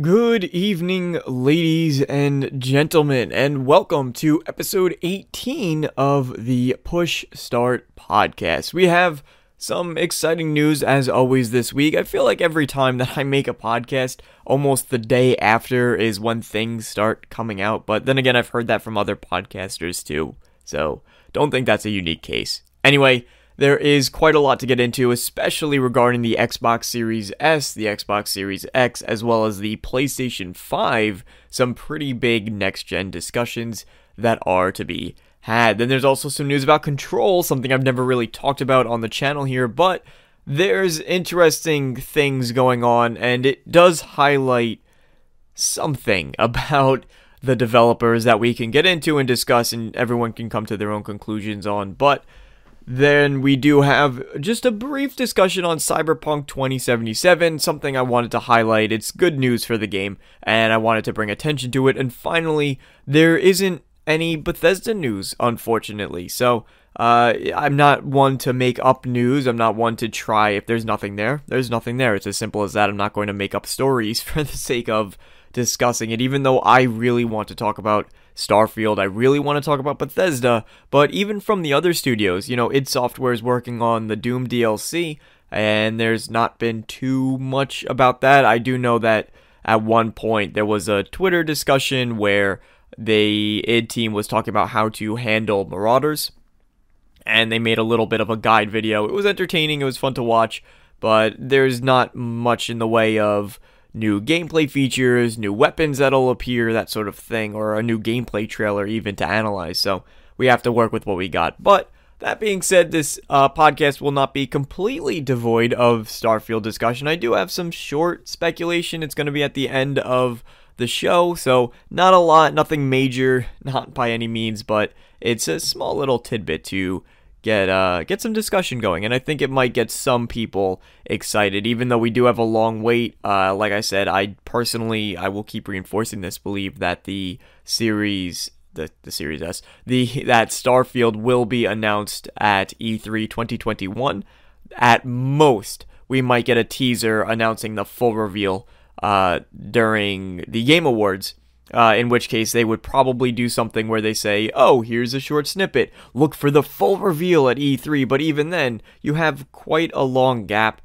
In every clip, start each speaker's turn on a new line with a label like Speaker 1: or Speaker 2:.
Speaker 1: Good evening, ladies and gentlemen, and welcome to episode 18 of the Push Start podcast. We have some exciting news as always this week. I feel like every time that I make a podcast, almost the day after is when things start coming out, but then again, I've heard that from other podcasters too, so don't think that's a unique case. Anyway, there is quite a lot to get into, especially regarding the Xbox Series S, the Xbox Series X, as well as the PlayStation 5. Some pretty big next gen discussions that are to be had. Then there's also some news about Control, something I've never really talked about on the channel here, but there's interesting things going on, and it does highlight something about the developers that we can get into and discuss, and everyone can come to their own conclusions on. But then we do have just a brief discussion on Cyberpunk 2077, something I wanted to highlight. It's good news for the game, and I wanted to bring attention to it. And finally, there isn't any Bethesda news, unfortunately. So, uh, I'm not one to make up news. I'm not one to try. If there's nothing there, there's nothing there. It's as simple as that. I'm not going to make up stories for the sake of discussing it, even though I really want to talk about Starfield. I really want to talk about Bethesda, but even from the other studios, you know, id Software is working on the Doom DLC, and there's not been too much about that. I do know that at one point there was a Twitter discussion where the id team was talking about how to handle marauders, and they made a little bit of a guide video. It was entertaining, it was fun to watch, but there's not much in the way of new gameplay features, new weapons that'll appear, that sort of thing, or a new gameplay trailer even to analyze. So we have to work with what we got. But that being said, this uh, podcast will not be completely devoid of Starfield discussion. I do have some short speculation. It's going to be at the end of the show, so not a lot, nothing major, not by any means, but it's a small little tidbit to get uh get some discussion going and i think it might get some people excited even though we do have a long wait. Uh like i said i personally i will keep reinforcing this believe that the series the, the series s the that starfield will be announced at e3 2021 at most we might get a teaser announcing the full reveal uh during the game awards uh, in which case, they would probably do something where they say, oh, here's a short snippet. Look for the full reveal at E3. But even then, you have quite a long gap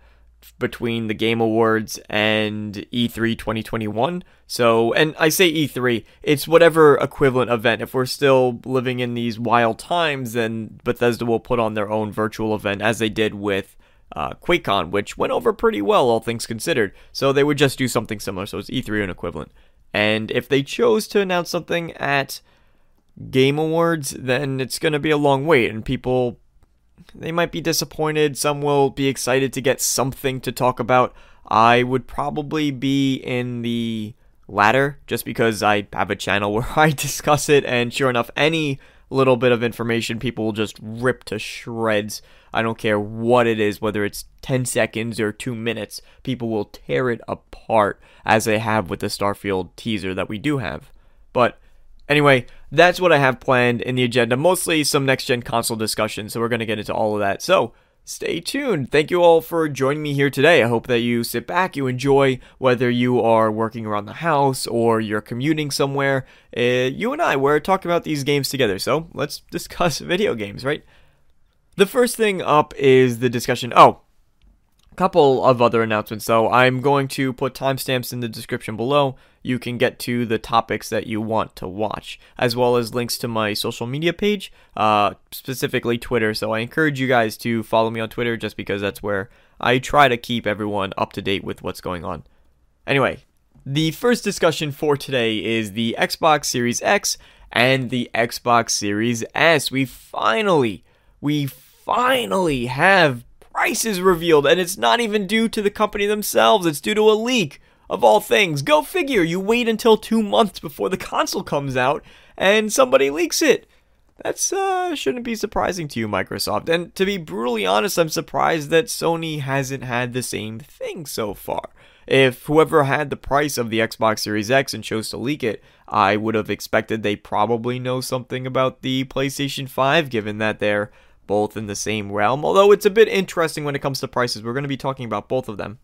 Speaker 1: between the Game Awards and E3 2021. So, and I say E3, it's whatever equivalent event. If we're still living in these wild times, then Bethesda will put on their own virtual event, as they did with uh, QuakeCon, which went over pretty well, all things considered. So they would just do something similar. So it's E3 and equivalent. And if they chose to announce something at Game Awards, then it's going to be a long wait, and people they might be disappointed. Some will be excited to get something to talk about. I would probably be in the latter, just because I have a channel where I discuss it, and sure enough, any little bit of information people will just rip to shreds. I don't care what it is, whether it's 10 seconds or 2 minutes, people will tear it apart as they have with the Starfield teaser that we do have. But anyway, that's what I have planned in the agenda. Mostly some next gen console discussion, so we're going to get into all of that. So, stay tuned. Thank you all for joining me here today. I hope that you sit back, you enjoy, whether you are working around the house or you're commuting somewhere. Uh, you and I, we're talking about these games together, so let's discuss video games, right? The first thing up is the discussion. Oh, couple of other announcements though. I'm going to put timestamps in the description below. You can get to the topics that you want to watch, as well as links to my social media page, uh, specifically Twitter. So I encourage you guys to follow me on Twitter just because that's where I try to keep everyone up to date with what's going on. Anyway, the first discussion for today is the Xbox Series X and the Xbox Series S. We finally, we finally have prices revealed, and it's not even due to the company themselves, it's due to a leak. Of all things, go figure, you wait until two months before the console comes out and somebody leaks it. That's uh shouldn't be surprising to you, Microsoft. And to be brutally honest, I'm surprised that Sony hasn't had the same thing so far. If whoever had the price of the Xbox Series X and chose to leak it, I would have expected they probably know something about the PlayStation 5, given that they're both in the same realm. Although it's a bit interesting when it comes to prices. We're going to be talking about both of them.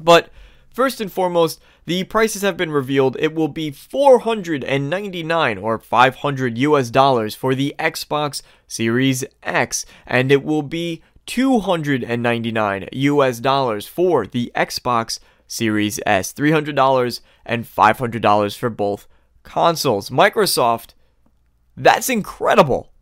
Speaker 1: But First and foremost, the prices have been revealed. It will be 499 or 500 US dollars for the Xbox Series X, and it will be 299 US dollars for the Xbox Series S. $300 and $500 for both consoles. Microsoft, that's incredible.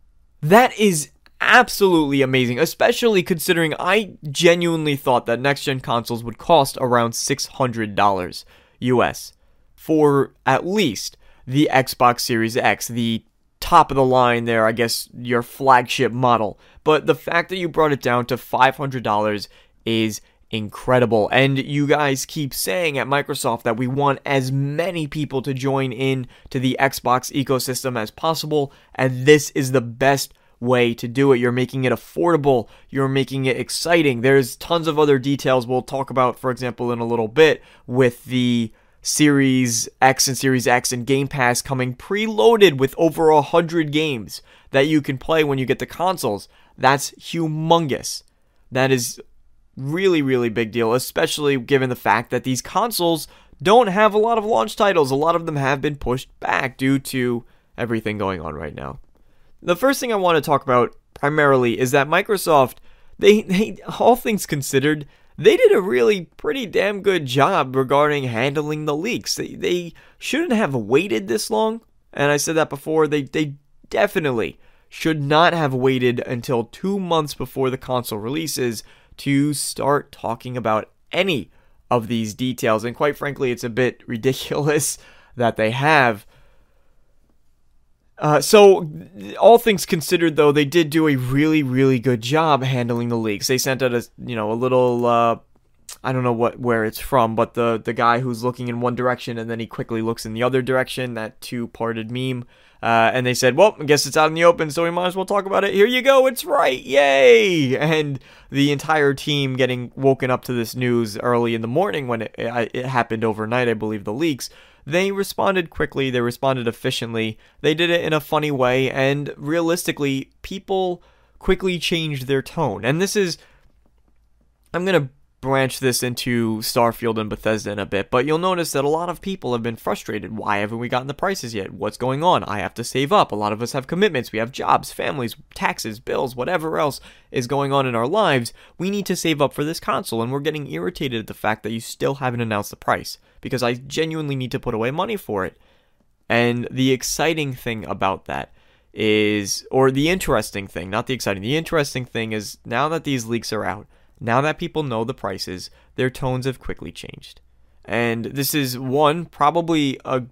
Speaker 1: That is absolutely amazing, especially considering I genuinely thought that next gen consoles would cost around $600 US for at least the Xbox Series X, the top of the line there, I guess your flagship model. But the fact that you brought it down to $500 is incredible. And you guys keep saying at Microsoft that we want as many people to join in to the Xbox ecosystem as possible, and this is the best way to do it. You're making it affordable, you're making it exciting. There's tons of other details we'll talk about, for example, in a little bit with the Series X and Series X and Game Pass coming preloaded with over a hundred games that you can play when you get the consoles. That's humongous. That is really, really big deal, especially given the fact that these consoles don't have a lot of launch titles. A lot of them have been pushed back due to everything going on right now. The first thing I want to talk about primarily is that Microsoft, they, they all things considered, they did a really pretty damn good job regarding handling the leaks. They, they shouldn't have waited this long, and I said that before. They, they definitely should not have waited until two months before the console releases to start talking about any of these details. And quite frankly, it's a bit ridiculous that they have. Uh, so, all things considered, though, they did do a really, really good job handling the leaks. They sent out a, you know, a little, uh, I don't know what where it's from, but the the guy who's looking in one direction and then he quickly looks in the other direction. That two-parted meme. Uh, and they said, well, I guess it's out in the open, so we might as well talk about it. Here you go, it's right, yay! And the entire team getting woken up to this news early in the morning when it, it happened overnight, I believe, the leaks. They responded quickly, they responded efficiently, they did it in a funny way, and realistically, people quickly changed their tone. And this is. I'm going to branch this into Starfield and Bethesda in a bit, but you'll notice that a lot of people have been frustrated. Why haven't we gotten the prices yet? What's going on? I have to save up. A lot of us have commitments. We have jobs, families, taxes, bills, whatever else is going on in our lives. We need to save up for this console, and we're getting irritated at the fact that you still haven't announced the price because I genuinely need to put away money for it. And the exciting thing about that is, or the interesting thing, not the exciting, the interesting thing is now that these leaks are out, now that people know the prices, their tones have quickly changed. And this is one, probably a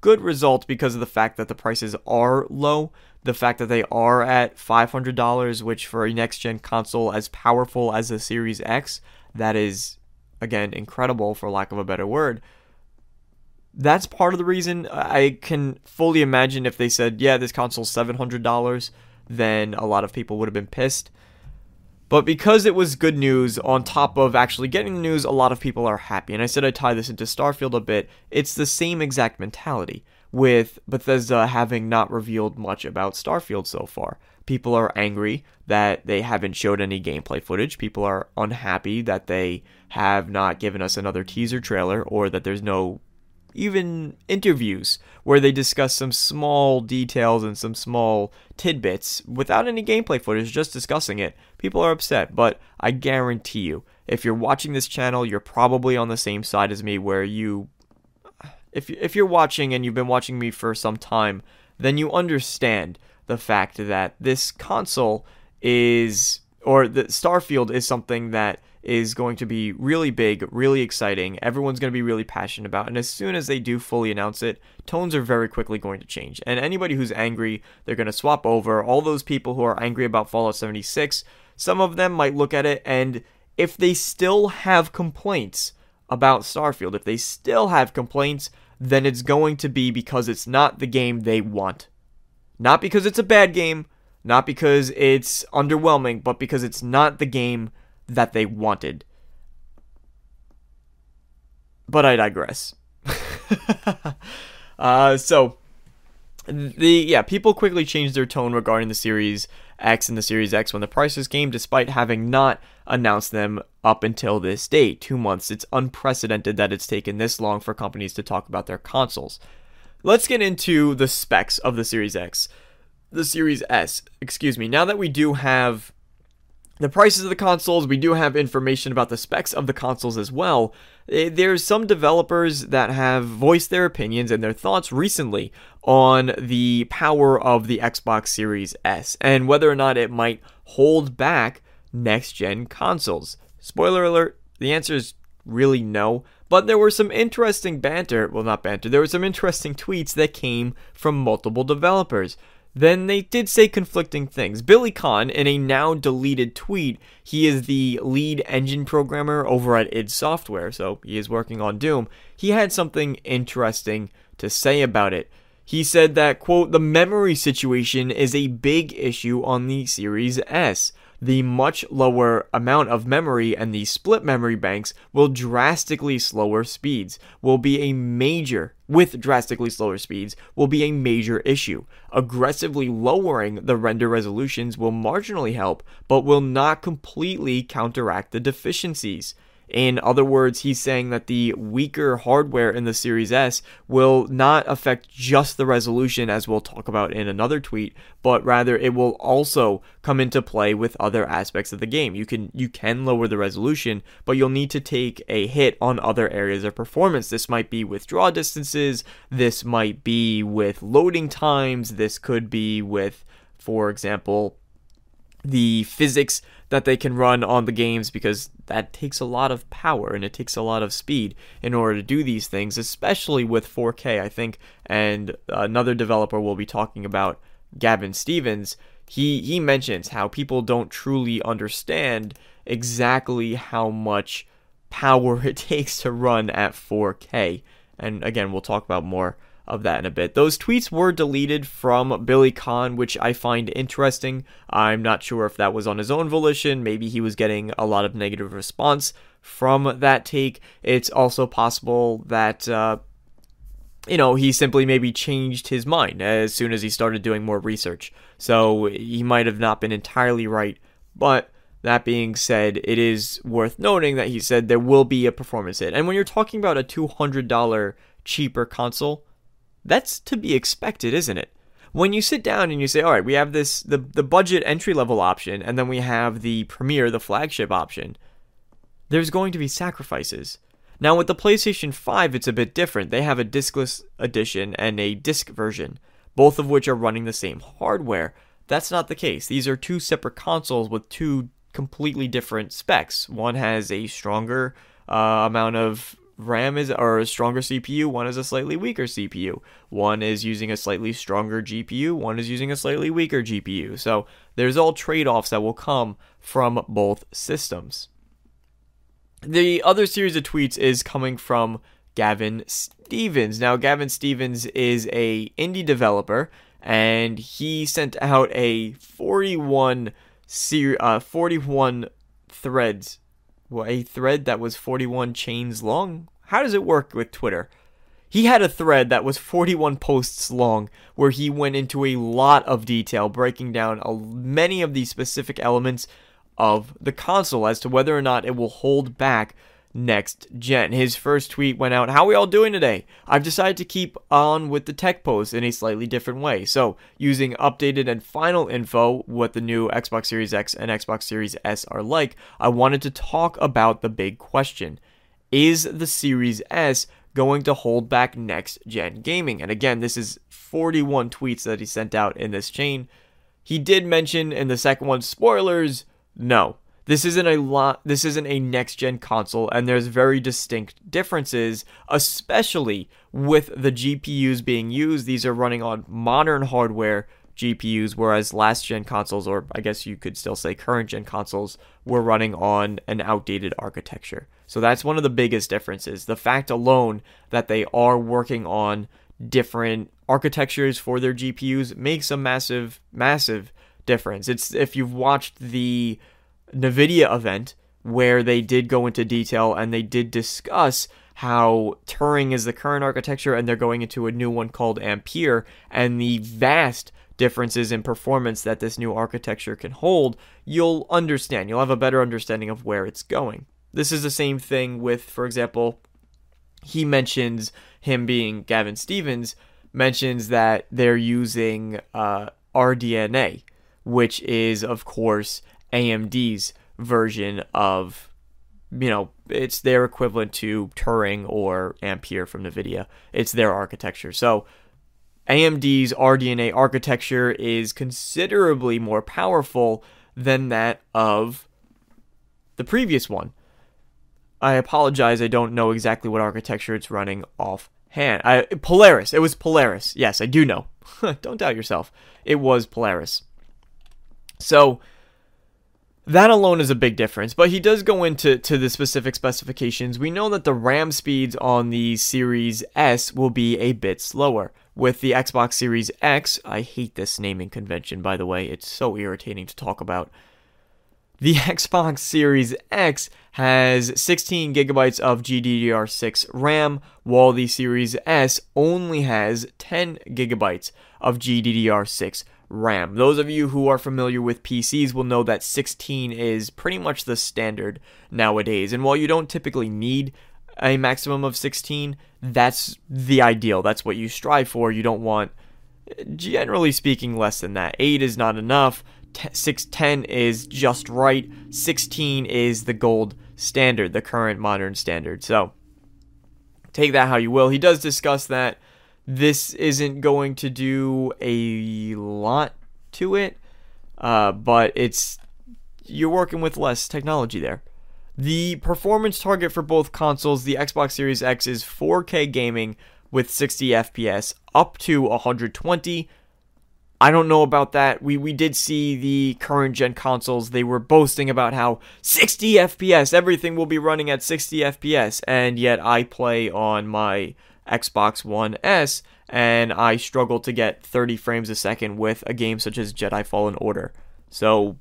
Speaker 1: good result because of the fact that the prices are low. The fact that they are at $500, which for a next gen console as powerful as the Series X, that is, again, incredible for lack of a better word. That's part of the reason I can fully imagine if they said, yeah, this console's $700, then a lot of people would have been pissed. But because it was good news, on top of actually getting the news, a lot of people are happy. And I said I tie this into Starfield a bit. It's the same exact mentality, with Bethesda having not revealed much about Starfield so far. People are angry that they haven't showed any gameplay footage. People are unhappy that they have not given us another teaser trailer or that there's no even interviews where they discuss some small details and some small tidbits without any gameplay footage, just discussing it. People are upset, but I guarantee you, if you're watching this channel, you're probably on the same side as me where you if if you're watching and you've been watching me for some time, then you understand the fact that this console is or the Starfield is something that is going to be really big, really exciting. Everyone's going to be really passionate about. And as soon as they do fully announce it, tones are very quickly going to change. And anybody who's angry, they're going to swap over. All those people who are angry about Fallout 76, some of them might look at it and if they still have complaints about Starfield, if they still have complaints, then it's going to be because it's not the game they want. Not because it's a bad game, not because it's underwhelming, but because it's not the game that they wanted. But I digress. uh, so the yeah, people quickly changed their tone regarding the series X and the Series X when the prices came, despite having not announced them up until this date, two months. It's unprecedented that it's taken this long for companies to talk about their consoles. Let's get into the specs of the Series X, the Series S, excuse me. Now that we do have the prices of the consoles, we do have information about the specs of the consoles as well. Eh, there's some developers that have voiced their opinions and their thoughts recently on the power of the Xbox Series S and whether or not it might hold back next gen consoles. Spoiler alert, the answer is really no. But there were some interesting banter, well, not banter, there were some interesting tweets that came from multiple developers then they did say conflicting things. Billy Khan, in a now deleted tweet, he is the lead engine programmer over at id Software, so he is working on Doom. He had something interesting to say about it. He said that, quote, the memory situation is a big issue on the Series S the much lower amount of memory and the split memory banks will drastically slower speeds, will be a major, with drastically slower speeds, will be a major issue. Aggressively lowering the render resolutions will marginally help, but will not completely counteract the deficiencies. In other words, he's saying that the weaker hardware in the Series S will not affect just the resolution, as we'll talk about in another tweet, but rather it will also come into play with other aspects of the game. You can you can lower the resolution, but you'll need to take a hit on other areas of performance. This might be with draw distances, this might be with loading times, this could be with, for example, the physics that they can run on the games because that takes a lot of power and it takes a lot of speed in order to do these things, especially with 4K, I think. And another developer we'll be talking about Gavin Stevens. He he mentions how people don't truly understand exactly how much power it takes to run at 4K. And again, we'll talk about more of that in a bit. Those tweets were deleted from Billy Khan, which I find interesting. I'm not sure if that was on his own volition. Maybe he was getting a lot of negative response from that take. It's also possible that. Uh, you know, he simply maybe changed his mind as soon as he started doing more research. So he might have not been entirely right. But that being said, it is worth noting that he said there will be a performance hit. And when you're talking about a $200 cheaper console, that's to be expected, isn't it? When you sit down and you say, all right, we have this, the, the budget entry level option, and then we have the premier, the flagship option, there's going to be sacrifices. Now, with the PlayStation 5, it's a bit different. They have a diskless edition and a disc version, both of which are running the same hardware. That's not the case. These are two separate consoles with two completely different specs. One has a stronger uh, amount of RAM is or a stronger CPU, one is a slightly weaker CPU. One is using a slightly stronger GPU, one is using a slightly weaker GPU. So there's all trade-offs that will come from both systems. The other series of tweets is coming from Gavin Stevens. Now Gavin Stevens is a indie developer and he sent out a 41 ser- uh, 41 threads a thread that was 41 chains long. How does it work with Twitter? He had a thread that was 41 posts long where he went into a lot of detail breaking down many of the specific elements of the console as to whether or not it will hold back next gen. His first tweet went out, How are we all doing today? I've decided to keep on with the tech post in a slightly different way. So, using updated and final info, what the new Xbox Series X and Xbox Series S are like, I wanted to talk about the big question Is the Series S going to hold back next gen gaming? And again, this is 41 tweets that he sent out in this chain. He did mention in the second one, spoilers, no. This isn't a lot this isn't a next gen console and there's very distinct differences especially with the GPUs being used these are running on modern hardware GPUs whereas last gen consoles or I guess you could still say current gen consoles were running on an outdated architecture. So that's one of the biggest differences. The fact alone that they are working on different architectures for their GPUs makes a massive massive difference. It's if you've watched the NVIDIA event where they did go into detail and they did discuss how Turing is the current architecture and they're going into a new one called Ampere and the vast differences in performance that this new architecture can hold, you'll understand. You'll have a better understanding of where it's going. This is the same thing with, for example, he mentions him being Gavin Stevens, mentions that they're using uh, RDNA, which is, of course, AMD's version of, you know, it's their equivalent to Turing or Ampere from NVIDIA. It's their architecture. So AMD's RDNA architecture is considerably more powerful than that of the previous one. I apologize, I don't know exactly what architecture it's running offhand. I, Polaris. It was Polaris. Yes, I do know. don't doubt yourself. It was Polaris. So that alone is a big difference, but he does go into to the specific specifications. We know that the RAM speeds on the Series S will be a bit slower. With the Xbox Series X, I hate this naming convention by the way. It's so irritating to talk about. The Xbox Series X has 16 gigabytes of GDDR6 RAM, while the Series S only has 10 gigabytes of GDDR6 RAM. Those of you who are familiar with PCs will know that 16 is pretty much the standard nowadays. And while you don't typically need a maximum of 16, that's the ideal. That's what you strive for. You don't want, generally speaking, less than that. 8 is not enough. 610 is just right. 16 is the gold standard, the current modern standard. So take that how you will. He does discuss that this isn't going to do a lot to it, uh, but it's you're working with less technology there. The performance target for both consoles, the Xbox Series X is 4K gaming with 60 FPS up to 120. I don't know about that. We we did see the current gen consoles. They were boasting about how 60 FPS, everything will be running at 60 FPS, and yet I play on my Xbox One S and I struggle to get 30 frames a second with a game such as Jedi Fallen Order. So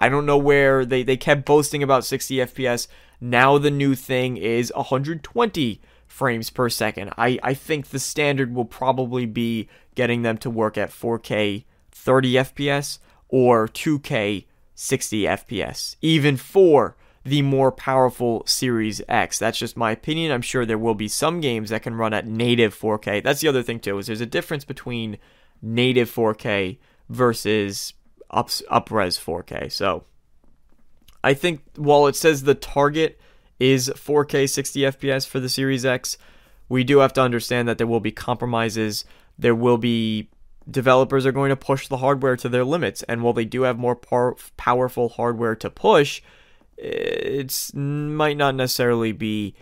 Speaker 1: I don't know where they, they kept boasting about 60 FPS. Now the new thing is 120 frames per second. I, I think the standard will probably be getting them to work at 4K 30 FPS or 2K 60 FPS, even for the more powerful Series X. That's just my opinion. I'm sure there will be some games that can run at native 4K. That's the other thing too, is there's a difference between native 4K versus up upres 4K. So I think while it says the target is 4K 60 FPS for the Series X, we do have to understand that there will be compromises. There will be developers are going to push the hardware to their limits, and while they do have more par- powerful hardware to push, it might not necessarily be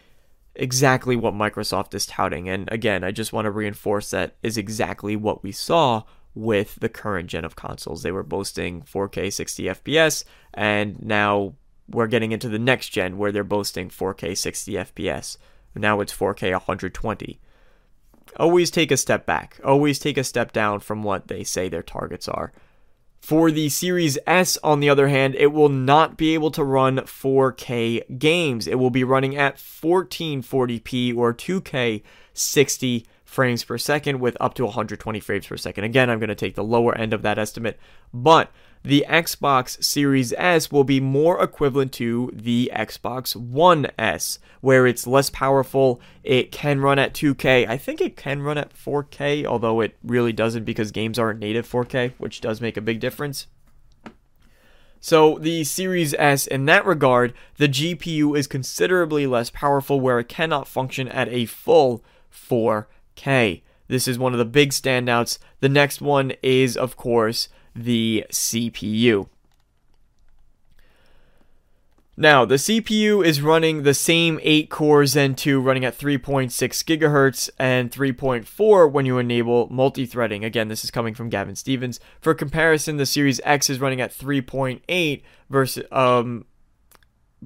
Speaker 1: exactly what Microsoft is touting. And again, I just want to reinforce that is exactly what we saw with the current gen of consoles. They were boasting 4K 60 FPS, and now we're getting into the next gen where they're boasting 4K 60 FPS. Now it's 4K 120. Always take a step back. Always take a step down from what they say their targets are. For the Series S, on the other hand, it will not be able to run 4K games. It will be running at 1440p or 2K 60 frames per second with up to 120 frames per second. Again, I'm going to take the lower end of that estimate, but the Xbox Series S will be more equivalent to the Xbox One S, where it's less powerful. It can run at 2K. I think it can run at 4K, although it really doesn't because games aren't native 4K, which does make a big difference. So, the Series S, in that regard, the GPU is considerably less powerful where it cannot function at a full 4 K. This is one of the big standouts. The next one is, of course, the CPU. Now, the CPU is running the same 8 core Zen 2 running at 3.6 gigahertz and 3.4 when you enable multi-threading. Again, this is coming from Gavin Stevens. For comparison, the Series X is running at 3.8 versus um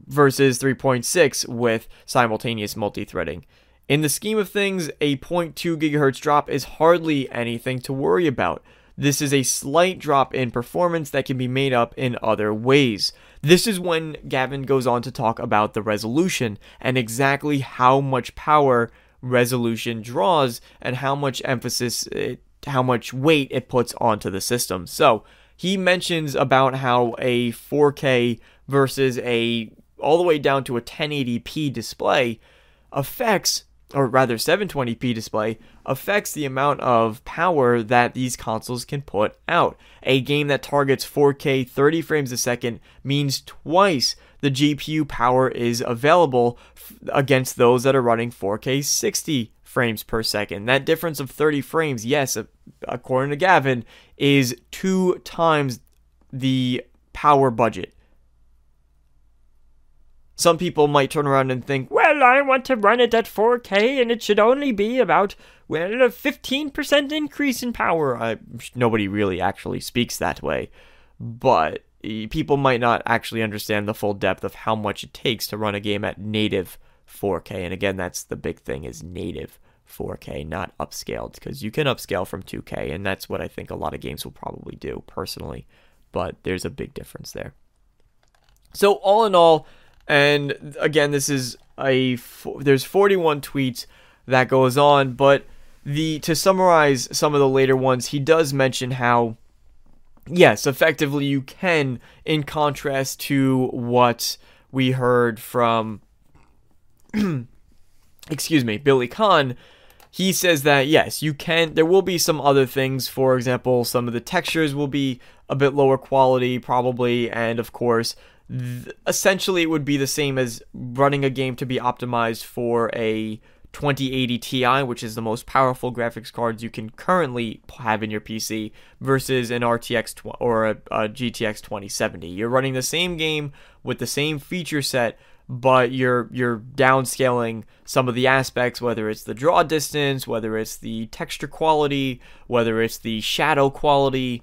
Speaker 1: versus 3.6 with simultaneous multi-threading. In the scheme of things, a 0.2 gigahertz drop is hardly anything to worry about. This is a slight drop in performance that can be made up in other ways. This is when Gavin goes on to talk about the resolution and exactly how much power resolution draws and how much emphasis it how much weight it puts onto the system. So he mentions about how a 4K versus a all the way down to a 1080p display affects or rather 720p display affects the amount of power that these consoles can put out. A game that targets 4K 30 frames a second means twice the GPU power is available f- against those that are running 4K 60 frames per second. That difference of 30 frames, yes, according to Gavin, is two times the power budget some people might turn around and think, well, I want to run it at 4K and it should only be about, well, a 15% increase in power. I, nobody really actually speaks that way. But people might not actually understand the full depth of how much it takes to run a game at native 4K. And again, that's the big thing is native 4K, not upscaled, because you can upscale from 2K, and that's what I think a lot of games will probably do personally. But there's a big difference there. So all in all, and again, this is a there's 41 tweets that goes on, but the to summarize some of the later ones, he does mention how yes, effectively you can in contrast to what we heard from excuse me, Billy Khan, he says that yes, you can there will be some other things, for example, some of the textures will be a bit lower quality probably and of course th- essentially it would be the same as running a game to be optimized for a 2080 Ti, which is the most powerful graphics cards you can currently have in your PC, versus an RTX tw- or a, a GTX 2070. You're running the same game with the same feature set, but you're you're downscaling some of the aspects, whether it's the draw distance, whether it's the texture quality, whether it's the shadow quality,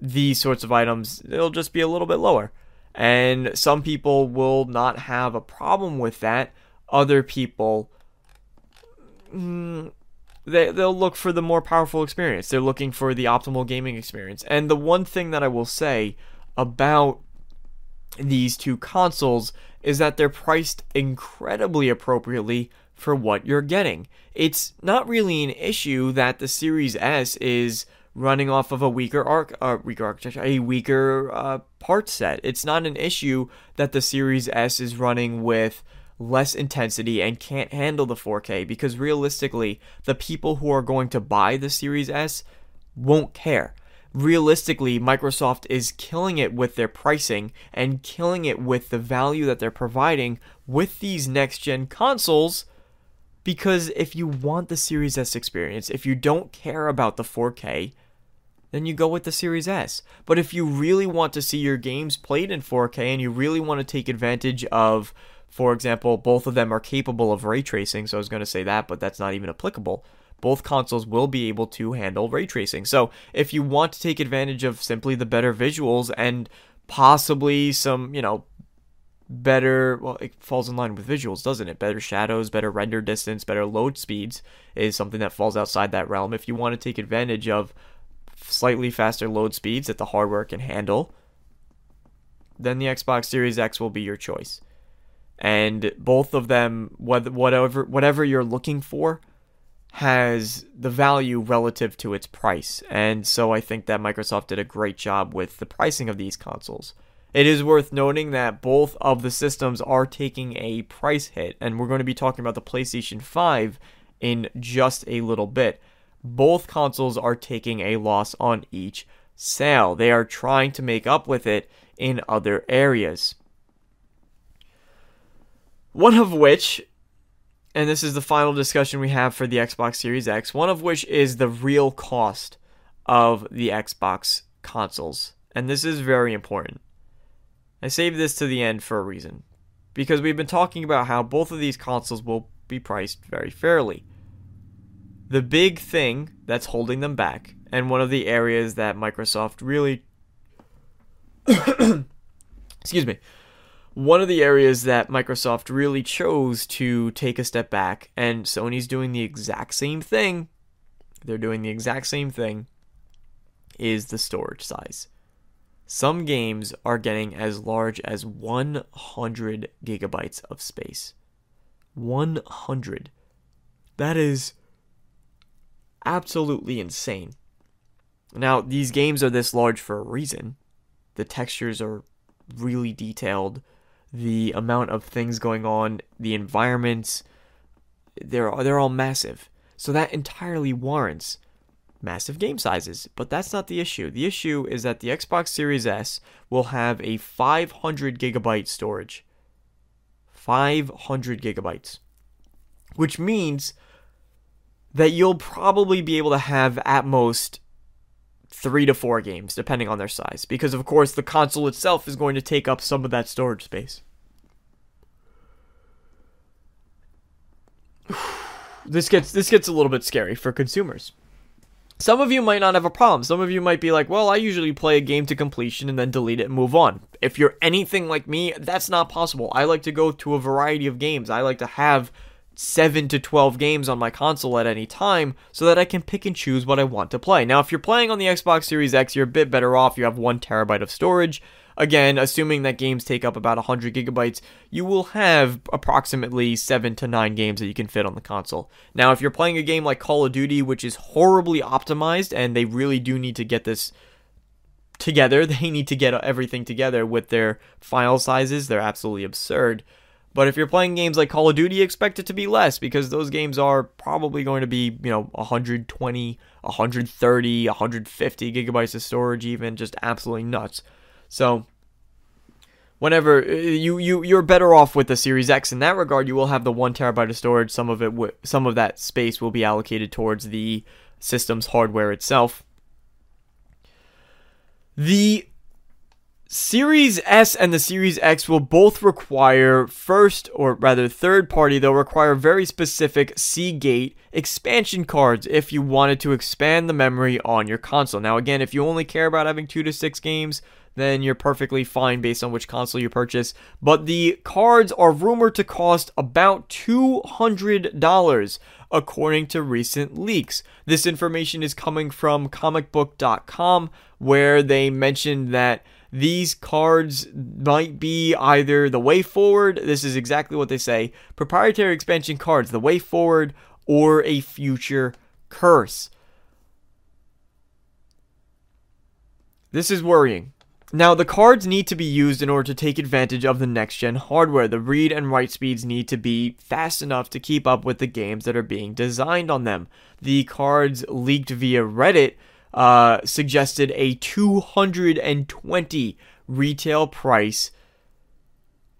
Speaker 1: these sorts of items. It'll just be a little bit lower. And some people will not have a problem with that. Other people, mm, they, they'll look for the more powerful experience. They're looking for the optimal gaming experience. And the one thing that I will say about these two consoles is that they're priced incredibly appropriately for what you're getting. It's not really an issue that the Series S is running off of a weaker arc, uh, weaker architecture, a weaker uh, part set. It's not an issue that the Series S is running with less intensity and can't handle the 4K because realistically, the people who are going to buy the Series S won't care. Realistically, Microsoft is killing it with their pricing and killing it with the value that they're providing with these next gen consoles. Because if you want the Series S experience, if you don't care about the 4K, then you go with the Series S. But if you really want to see your games played in 4K and you really want to take advantage of, for example, both of them are capable of ray tracing, so I was going to say that, but that's not even applicable. Both consoles will be able to handle ray tracing. So if you want to take advantage of simply the better visuals and possibly some, you know, better well it falls in line with visuals doesn't it better shadows better render distance better load speeds is something that falls outside that realm if you want to take advantage of slightly faster load speeds that the hardware can handle, then the Xbox Series X will be your choice. And both of them, whatever whatever you're looking for, has the value relative to its price. And so I think that Microsoft did a great job with the pricing of these consoles. It is worth noting that both of the systems are taking a price hit, and we're going to be talking about the PlayStation 5 in just a little bit both consoles are taking a loss on each sale. They are trying to make up with it in other areas. One of which, and this is the final discussion we have for the Xbox Series X, one of which is the real cost of the Xbox consoles. And this is very important. I saved this to the end for a reason. Because we've been talking about how both of these consoles will be priced very fairly the big thing that's holding them back, and one of the areas that Microsoft really. excuse me. One of the areas that Microsoft really chose to take a step back, and Sony's doing the exact same thing. They're doing the exact same thing, is the storage size. Some games are getting as large as 100 gigabytes of space. 100. That is absolutely insane. Now, these games are this large for a reason. The textures are really detailed. The amount of things going on, the environments, they're they're all massive. So that entirely warrants massive game sizes. But that's not the issue. The issue is that the Xbox Series S will have a 500 gigabyte storage. 500 gigabytes. Which means that you'll probably be able to have at most three to four games, depending on their size. Because, of course, the console itself is going to take up some of that storage space. this gets this gets a little bit scary for consumers. Some of you might not have a problem. Some of you might be like, well, I usually play a game to completion and then delete it and move on. If you're anything like me, that's not possible. I like to go to a variety of games. I like to have 7 to 12 games on my console at any time so that I can pick and choose what I want to play. Now, if you're playing on the Xbox Series X, you're a bit better off. You have 1 terabyte of storage. Again, assuming that games take up about 100 gigabytes, you will have approximately 7 to 9 games that you can fit on the console. Now, if you're playing a game like Call of Duty, which is horribly optimized, and they really do need to get this together, they need to get everything together with their file sizes, they're absolutely absurd. But if you're playing games like Call of Duty, expect it to be less because those games are probably going to be, you know, 120, 130, 150 gigabytes of storage, even just absolutely nuts. So, whenever uh, you you you're better off with the Series X in that regard, you will have the one terabyte of storage. Some of it, w- some of that space will be allocated towards the system's hardware itself. The Series S and the Series X will both require first, or rather third party, they'll require very specific Seagate expansion cards if you wanted to expand the memory on your console. Now, again, if you only care about having two to six games, then you're perfectly fine based on which console you purchase. But the cards are rumored to cost about $200 according to recent leaks. This information is coming from comicbook.com where they mentioned that these cards might be either the way forward, this is exactly what they say, proprietary expansion cards, the way forward, or a future curse. This is worrying. Now, the cards need to be used in order to take advantage of the next gen hardware. The read and write speeds need to be fast enough to keep up with the games that are being designed on them. The cards leaked via Reddit uh, suggested a 220 retail price.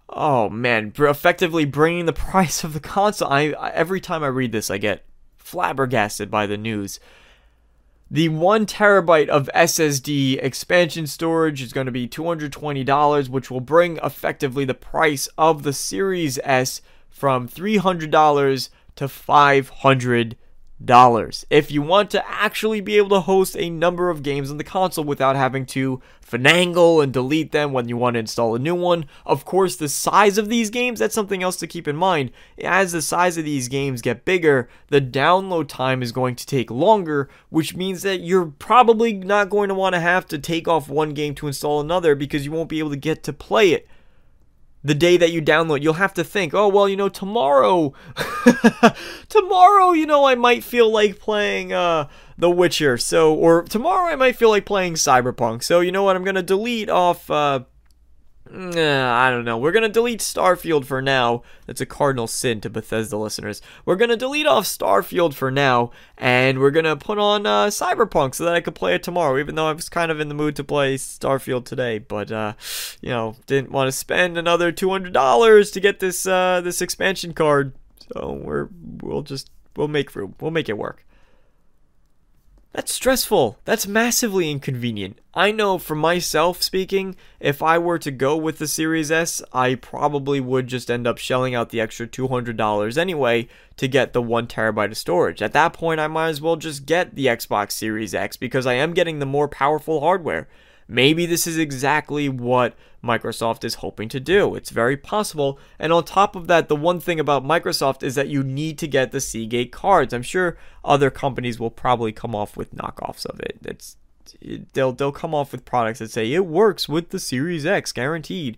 Speaker 1: Oh man, effectively bringing the price of the console. I, I every time I read this, I get flabbergasted by the news. The one terabyte of SSD expansion storage is going to be $220, which will bring effectively the price of the Series S from $300 to $500 dollars if you want to actually be able to host a number of games on the console without having to finagle and delete them when you want to install a new one. Of course, the size of these games, that's something else to keep in mind. As the size of these games get bigger, the download time is going to take longer, which means that you're probably not going to want to have to take off one game to install another because you won't be able to get to play it the day that you download, you'll have to think, oh, well, you know, tomorrow, tomorrow, you know, I might feel like playing uh, The Witcher. So, or tomorrow I might feel like playing Cyberpunk. So, you know what? I'm going to delete off uh, I don't know. We're going to delete Starfield for now. That's a cardinal sin to Bethesda listeners. We're going to delete off Starfield for now, and we're going to put on uh, Cyberpunk so that I could play it tomorrow, even though I was kind of in the mood to play Starfield today. But, uh, you know, didn't want to spend another $200 to get this, uh, this expansion card. So we're, we'll just, we'll make room. We'll make it work. That's stressful. That's massively inconvenient. I know for myself speaking, if I were to go with the Series S, I probably would just end up shelling out the extra $200 anyway to get the 1 terabyte of storage. At that point, I might as well just get the Xbox Series X because I am getting the more powerful hardware. Maybe this is exactly what Microsoft is hoping to do. It's very possible. And on top of that, the one thing about Microsoft is that you need to get the Seagate cards. I'm sure other companies will probably come off with knockoffs of it. It's they'll they'll come off with products that say it works with the Series X guaranteed.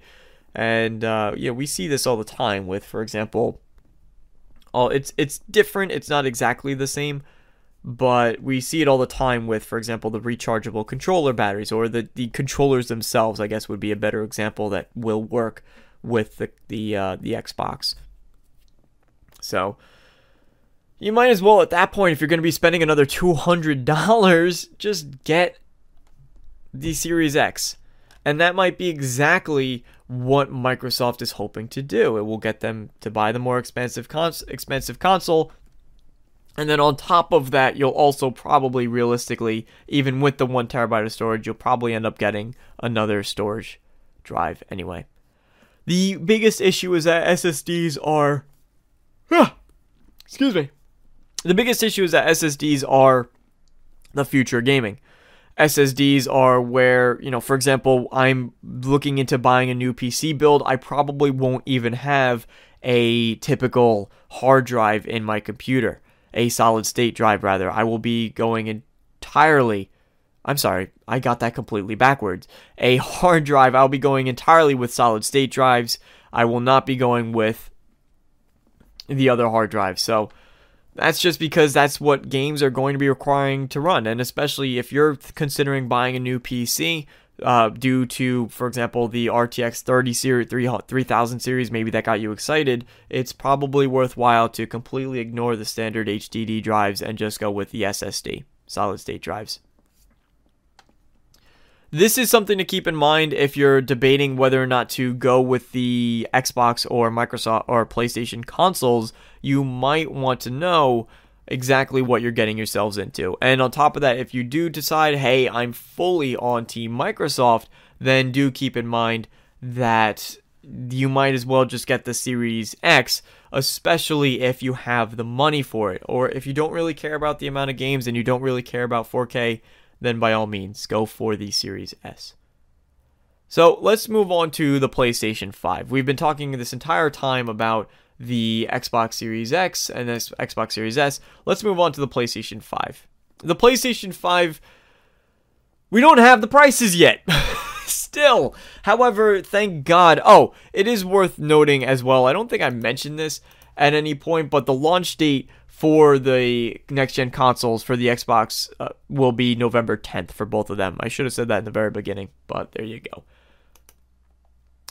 Speaker 1: And uh, yeah, we see this all the time with, for example, all it's it's different. It's not exactly the same, but we see it all the time with, for example, the rechargeable controller batteries or the, the controllers themselves. I guess would be a better example that will work with the the uh, the Xbox. So you might as well at that point, if you're going to be spending another two hundred dollars, just get the Series X, and that might be exactly what Microsoft is hoping to do. It will get them to buy the more expensive cons- expensive console and then on top of that, you'll also probably realistically, even with the one terabyte of storage, you'll probably end up getting another storage drive anyway. The biggest issue is that SSDs are. Ah, excuse me. The biggest issue is that SSDs are the future of gaming. SSDs are where, you know, for example, I'm looking into buying a new PC build. I probably won't even have a typical hard drive in my computer a solid state drive rather. I will be going entirely I'm sorry, I got that completely backwards. A hard drive, I'll be going entirely with solid state drives. I will not be going with the other hard drive. So that's just because that's what games are going to be requiring to run. And especially if you're considering buying a new PC, uh, due to, for example, the RTX 30 series, 3000 series, maybe that got you excited, it's probably worthwhile to completely ignore the standard HDD drives and just go with the SSD, solid state drives. This is something to keep in mind if you're debating whether or not to go with the Xbox or Microsoft or PlayStation consoles. You might want to know exactly what you're getting yourselves into. And on top of that, if you do decide, hey, I'm fully on Team Microsoft, then do keep in mind that you might as well just get the Series X, especially if you have the money for it. Or if you don't really care about the amount of games and you don't really care about 4K, then by all means, go for the Series S. So let's move on to the PlayStation 5. We've been talking this entire time about the Xbox Series X and this Xbox Series S. Let's move on to the PlayStation 5. The PlayStation 5 we don't have the prices yet. Still. However, thank God. Oh, it is worth noting as well. I don't think I mentioned this at any point, but the launch date for the next gen consoles for the Xbox uh, will be November 10th for both of them. I should have said that in the very beginning, but there you go.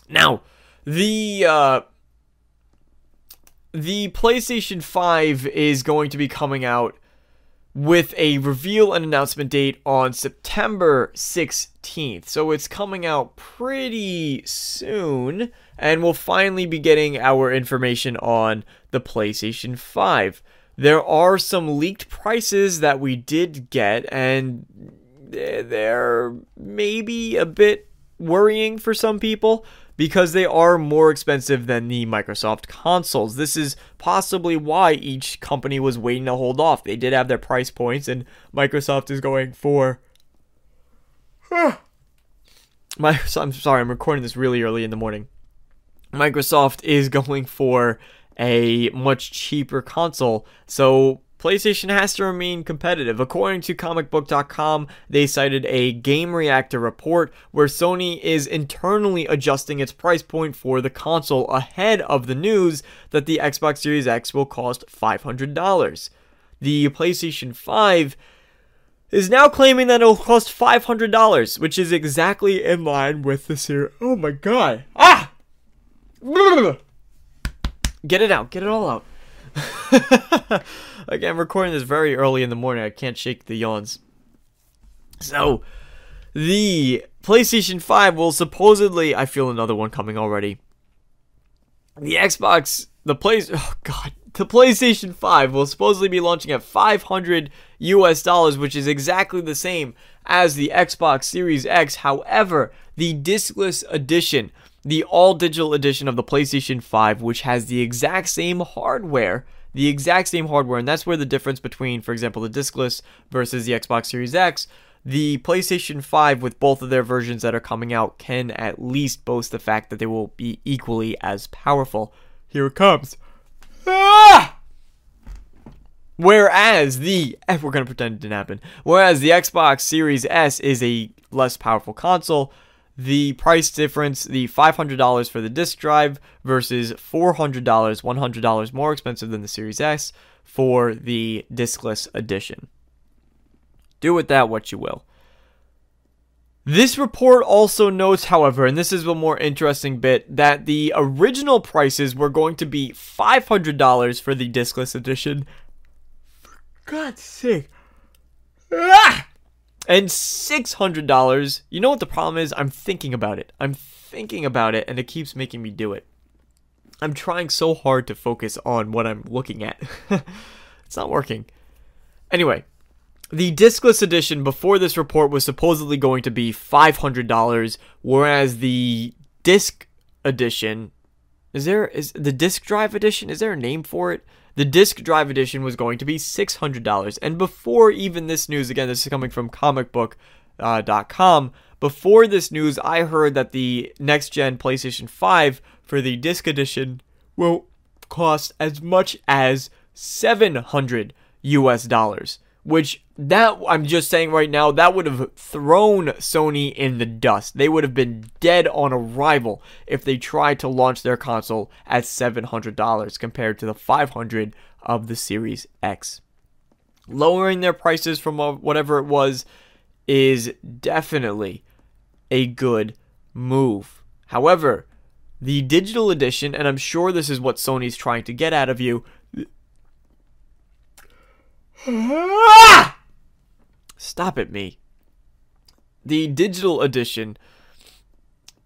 Speaker 1: Now, the uh, the PlayStation 5 is going to be coming out with a reveal and announcement date on September 16th. So it's coming out pretty soon, and we'll finally be getting our information on the PlayStation 5. There are some leaked prices that we did get, and they're maybe a bit worrying for some people because they are more expensive than the Microsoft consoles. This is possibly why each company was waiting to hold off. They did have their price points, and Microsoft is going for. My, I'm sorry, I'm recording this really early in the morning. Microsoft is going for a much cheaper console, so PlayStation has to remain competitive. According to comicbook.com, they cited a Gamereactor report where Sony is internally adjusting its price point for the console ahead of the news that the Xbox Series X will cost $500. The PlayStation 5 is now claiming that it will cost $500, which is exactly in line with the series. Oh my god. Ah! Get it out. Get it all out. Again, I'm recording this very early in the morning. I can't shake the yawns. So, the PlayStation 5 will supposedly. I feel another one coming already. The Xbox. The Play. Oh, God. The PlayStation 5 will supposedly be launching at 500 US dollars, which is exactly the same as the Xbox Series X. However, the discless edition the all digital edition of the PlayStation 5, which has the exact same hardware, the exact same hardware, and that's where the difference between, for example, the discless versus the Xbox Series X. The PlayStation 5, with both of their versions that are coming out, can at least boast the fact that they will be equally as powerful. Here it comes. Ah! Whereas the we're gonna pretend it didn't happen. Whereas the Xbox Series S is a less powerful console, the price difference the $500 for the disk drive versus $400, $100 more expensive than the Series S for the diskless edition. Do with that what you will. This report also notes, however, and this is a more interesting bit, that the original prices were going to be $500 for the discless edition. For God's sake. Ah! And $600. You know what the problem is? I'm thinking about it. I'm thinking about it, and it keeps making me do it. I'm trying so hard to focus on what I'm looking at. it's not working. Anyway, the discless edition before this report was supposedly going to be $500 whereas the disc edition is there is the disc drive edition is there a name for it the disc drive edition was going to be $600 and before even this news again this is coming from comicbook.com uh, before this news i heard that the next gen playstation 5 for the disc edition will cost as much as 700 us dollars which that I'm just saying right now that would have thrown Sony in the dust. They would have been dead on arrival if they tried to launch their console at $700 compared to the 500 of the Series X. Lowering their prices from uh, whatever it was is definitely a good move. However, the digital edition, and I'm sure this is what Sony's trying to get out of you, ah! Stop it, me. The digital edition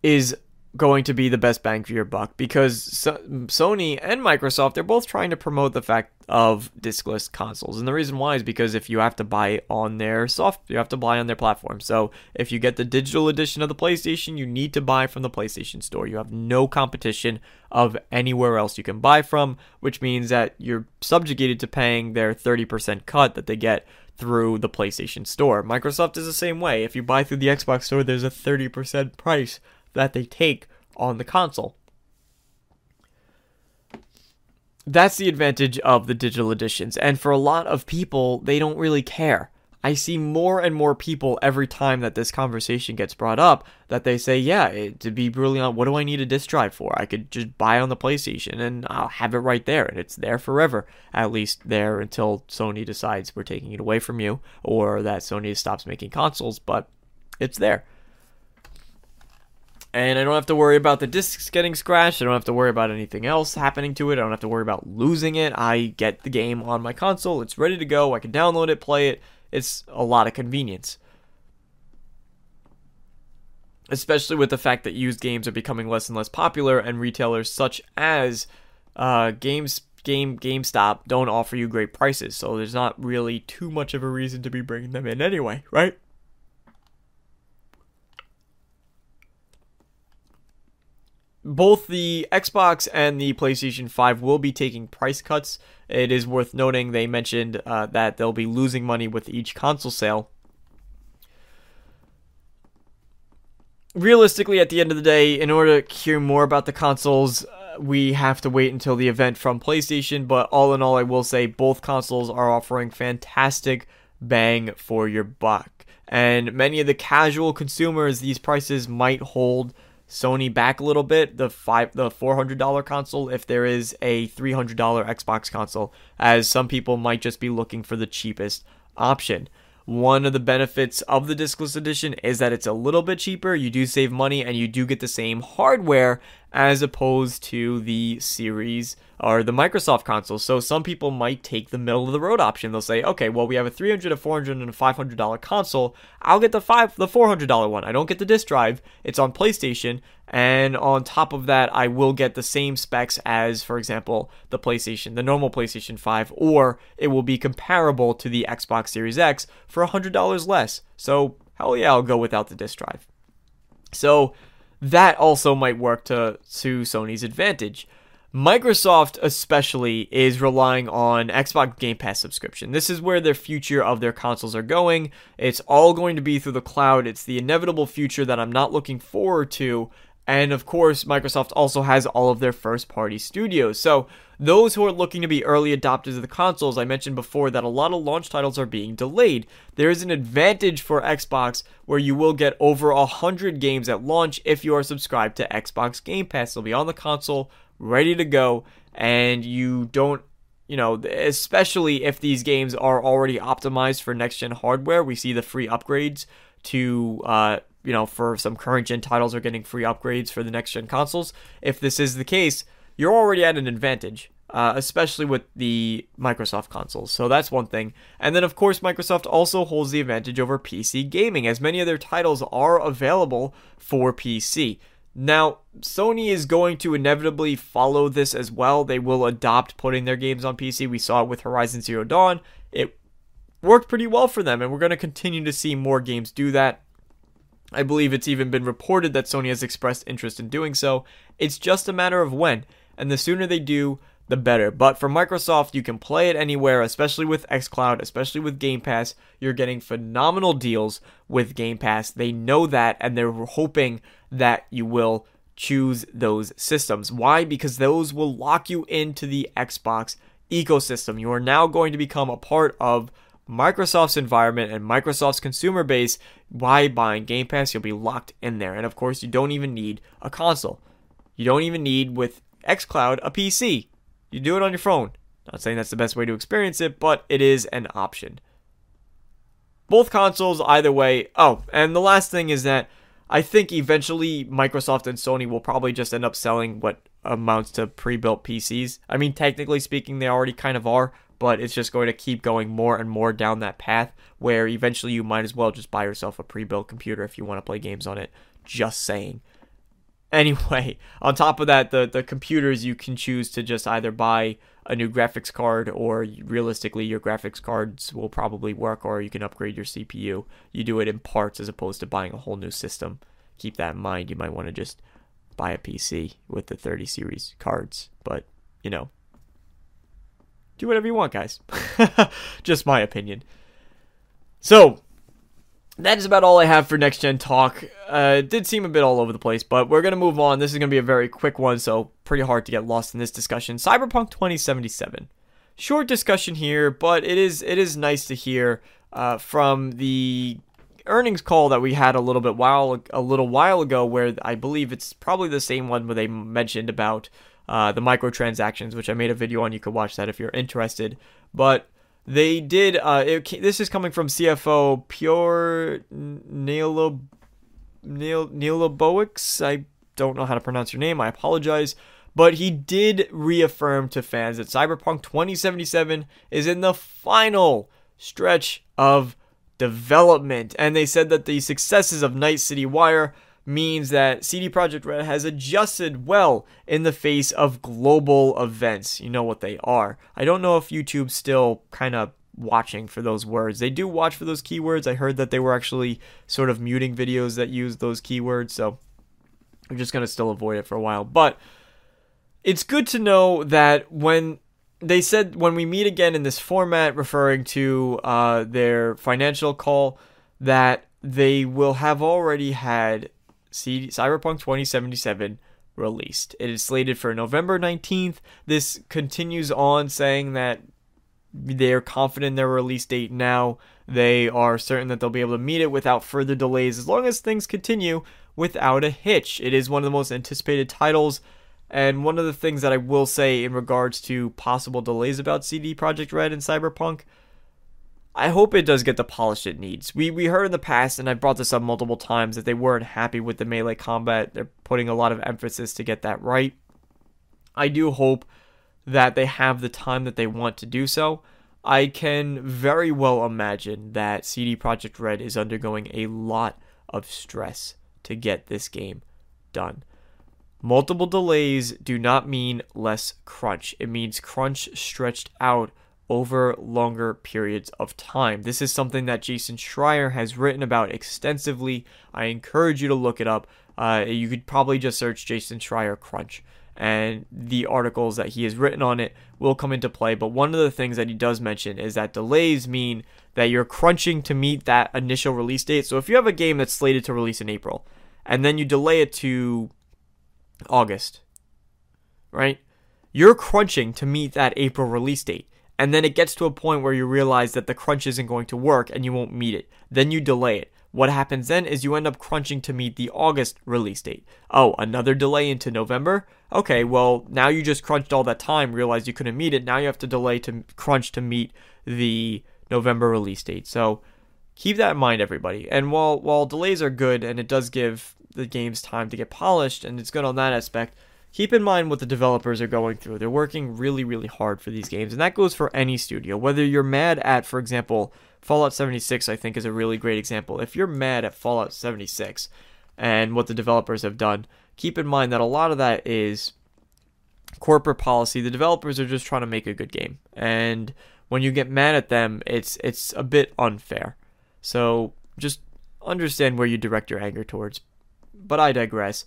Speaker 1: is going to be the best bang for your buck because so- Sony and Microsoft they're both trying to promote the fact of discless consoles. And the reason why is because if you have to buy on their soft you have to buy on their platform. So if you get the digital edition of the PlayStation you need to buy from the PlayStation store. You have no competition of anywhere else you can buy from which means that you're subjugated to paying their 30% cut that they get through the PlayStation Store. Microsoft is the same way. If you buy through the Xbox Store, there's a 30% price that they take on the console. That's the advantage of the digital editions. And for a lot of people, they don't really care. I see more and more people every time that this conversation gets brought up that they say, yeah, it, to be brutally honest, what do I need a disc drive for? I could just buy on the PlayStation and I'll have it right there and it's there forever. At least there until Sony decides we're taking it away from you or that Sony stops making consoles, but it's there. And I don't have to worry about the discs getting scratched. I don't have to worry about anything else happening to it. I don't have to worry about losing it. I get the game on my console. It's ready to go. I can download it, play it, it's a lot of convenience. Especially with the fact that used games are becoming less and less popular, and retailers such as uh, Games Game GameStop don't offer you great prices, so there's not really too much of a reason to be bringing them in anyway, right? Both the Xbox and the PlayStation 5 will be taking price cuts. It is worth noting they mentioned uh, that they'll be losing money with each console sale. Realistically, at the end of the day, in order to hear more about the consoles, uh, we have to wait until the event from PlayStation. But all in all, I will say both consoles are offering fantastic bang for your buck. And many of the casual consumers, these prices might hold Sony back a little bit, the five the four hundred dollar console, if there is a three hundred dollar Xbox console, as some people might just be looking for the cheapest option. One of the benefits of the discless edition is that it's a little bit cheaper. You do save money and you do get the same hardware as opposed to the series or the Microsoft console. So some people might take the middle of the road option. They'll say, okay, well we have a 300, a 400, and a 500 dollar console. I'll get the five, the 400 dollar one. I don't get the disc drive. It's on PlayStation, and on top of that, I will get the same specs as, for example, the PlayStation, the normal PlayStation 5, or it will be comparable to the Xbox Series X for hundred dollars less. So hell yeah, I'll go without the disc drive. So that also might work to to Sony's advantage. Microsoft especially is relying on Xbox Game Pass subscription. This is where their future of their consoles are going. It's all going to be through the cloud. It's the inevitable future that I'm not looking forward to. And of course, Microsoft also has all of their first party studios. So, those who are looking to be early adopters of the consoles, I mentioned before that a lot of launch titles are being delayed. There is an advantage for Xbox where you will get over 100 games at launch if you are subscribed to Xbox Game Pass. They'll be on the console ready to go, and you don't you know, especially if these games are already optimized for next gen hardware. We see the free upgrades to, uh, you know, for some current gen titles are getting free upgrades for the next gen consoles. If this is the case, you're already at an advantage. Uh, especially with the Microsoft consoles. So that's one thing. And then, of course, Microsoft also holds the advantage over PC gaming, as many of their titles are available for PC. Now, Sony is going to inevitably follow this as well. They will adopt putting their games on PC. We saw it with Horizon Zero Dawn. It worked pretty well for them, and we're going to continue to see more games do that. I believe it's even been reported that Sony has expressed interest in doing so. It's just a matter of when, and the sooner they do, the better. But for Microsoft, you can play it anywhere, especially with xCloud, especially with Game Pass. You're getting phenomenal deals with Game Pass. They know that, and they're hoping that you will choose those systems. Why? Because those will lock you into the Xbox ecosystem. You are now going to become a part of Microsoft's environment and Microsoft's consumer base. By buying Game Pass, you'll be locked in there. And of course, you don't even need a console. You don't even need with xCloud a PC. You do it on your phone. Not saying that's the best way to experience it, but it is an option. Both consoles, either way. Oh, and the last thing is that I think eventually Microsoft and Sony will probably just end up selling what amounts to pre built PCs. I mean, technically speaking, they already kind of are, but it's just going to keep going more and more down that path where eventually you might as well just buy yourself a pre built computer if you want to play games on it. Just saying. Anyway, on top of that, the, the computers you can choose to just either buy a new graphics card or realistically your graphics cards will probably work or you can upgrade your CPU. You do it in parts as opposed to buying a whole new system. Keep that in mind. You might want to just buy a PC with the 30 series cards, but you know, do whatever you want, guys. just my opinion. So, that is about all I have for next gen talk. Uh, it did seem a bit all over the place, but we're going to move on. This is going to be a very quick one, so pretty hard to get lost in this discussion. Cyberpunk 2077. Short discussion here, but it is it is nice to hear uh, from the earnings call that we had a little bit while a little while ago, where I believe it's probably the same one where they mentioned about uh, the microtransactions, which I made a video on. You could watch that if you're interested. But they did. Uh, it, this is coming from CFO Pure Neilo Neil I don't know how to pronounce your name. I apologize. But he did reaffirm to fans that Cyberpunk 2077 is in the final stretch of development. And they said that the successes of Night City Wire means that CD Projekt Red has adjusted well in the face of global events. You know what they are. I don't know if YouTube's still kind of watching for those words. They do watch for those keywords. I heard that they were actually sort of muting videos that use those keywords, so I'm just going to still avoid it for a while. But it's good to know that when they said when we meet again in this format, referring to uh, their financial call, that they will have already had C- Cyberpunk 2077 released. It is slated for November 19th. This continues on saying that they're confident in their release date now. They are certain that they'll be able to meet it without further delays as long as things continue without a hitch. It is one of the most anticipated titles. And one of the things that I will say in regards to possible delays about CD Projekt Red and Cyberpunk I hope it does get the polish it needs. We we heard in the past, and I brought this up multiple times, that they weren't happy with the melee combat. They're putting a lot of emphasis to get that right. I do hope that they have the time that they want to do so. I can very well imagine that CD Projekt Red is undergoing a lot of stress to get this game done. Multiple delays do not mean less crunch. It means crunch stretched out over longer periods of time. This is something that Jason Schreier has written about extensively. I encourage you to look it up. Uh, you could probably just search Jason Schreier Crunch, and the articles that he has written on it will come into play. But one of the things that he does mention is that delays mean that you're crunching to meet that initial release date. So if you have a game that's slated to release in April, and then you delay it to August, right? You're crunching to meet that April release date and then it gets to a point where you realize that the crunch isn't going to work and you won't meet it. Then you delay it. What happens then is you end up crunching to meet the August release date. Oh, another delay into November? okay, well, now you just crunched all that time, realized you couldn't meet it. Now you have to delay to crunch to meet the November release date. So keep that in mind, everybody. And while while delays are good and it does give the games time to get polished and it's good on that aspect, keep in mind what the developers are going through. They're working really, really hard for these games, and that goes for any studio. Whether you're mad at, for example, Fallout 76, I think is a really great example. If you're mad at Fallout 76 and what the developers have done, keep in mind that a lot of that is corporate policy. The developers are just trying to make a good game, and when you get mad at them, it's it's a bit unfair. So just understand where you direct your anger towards. But I digress.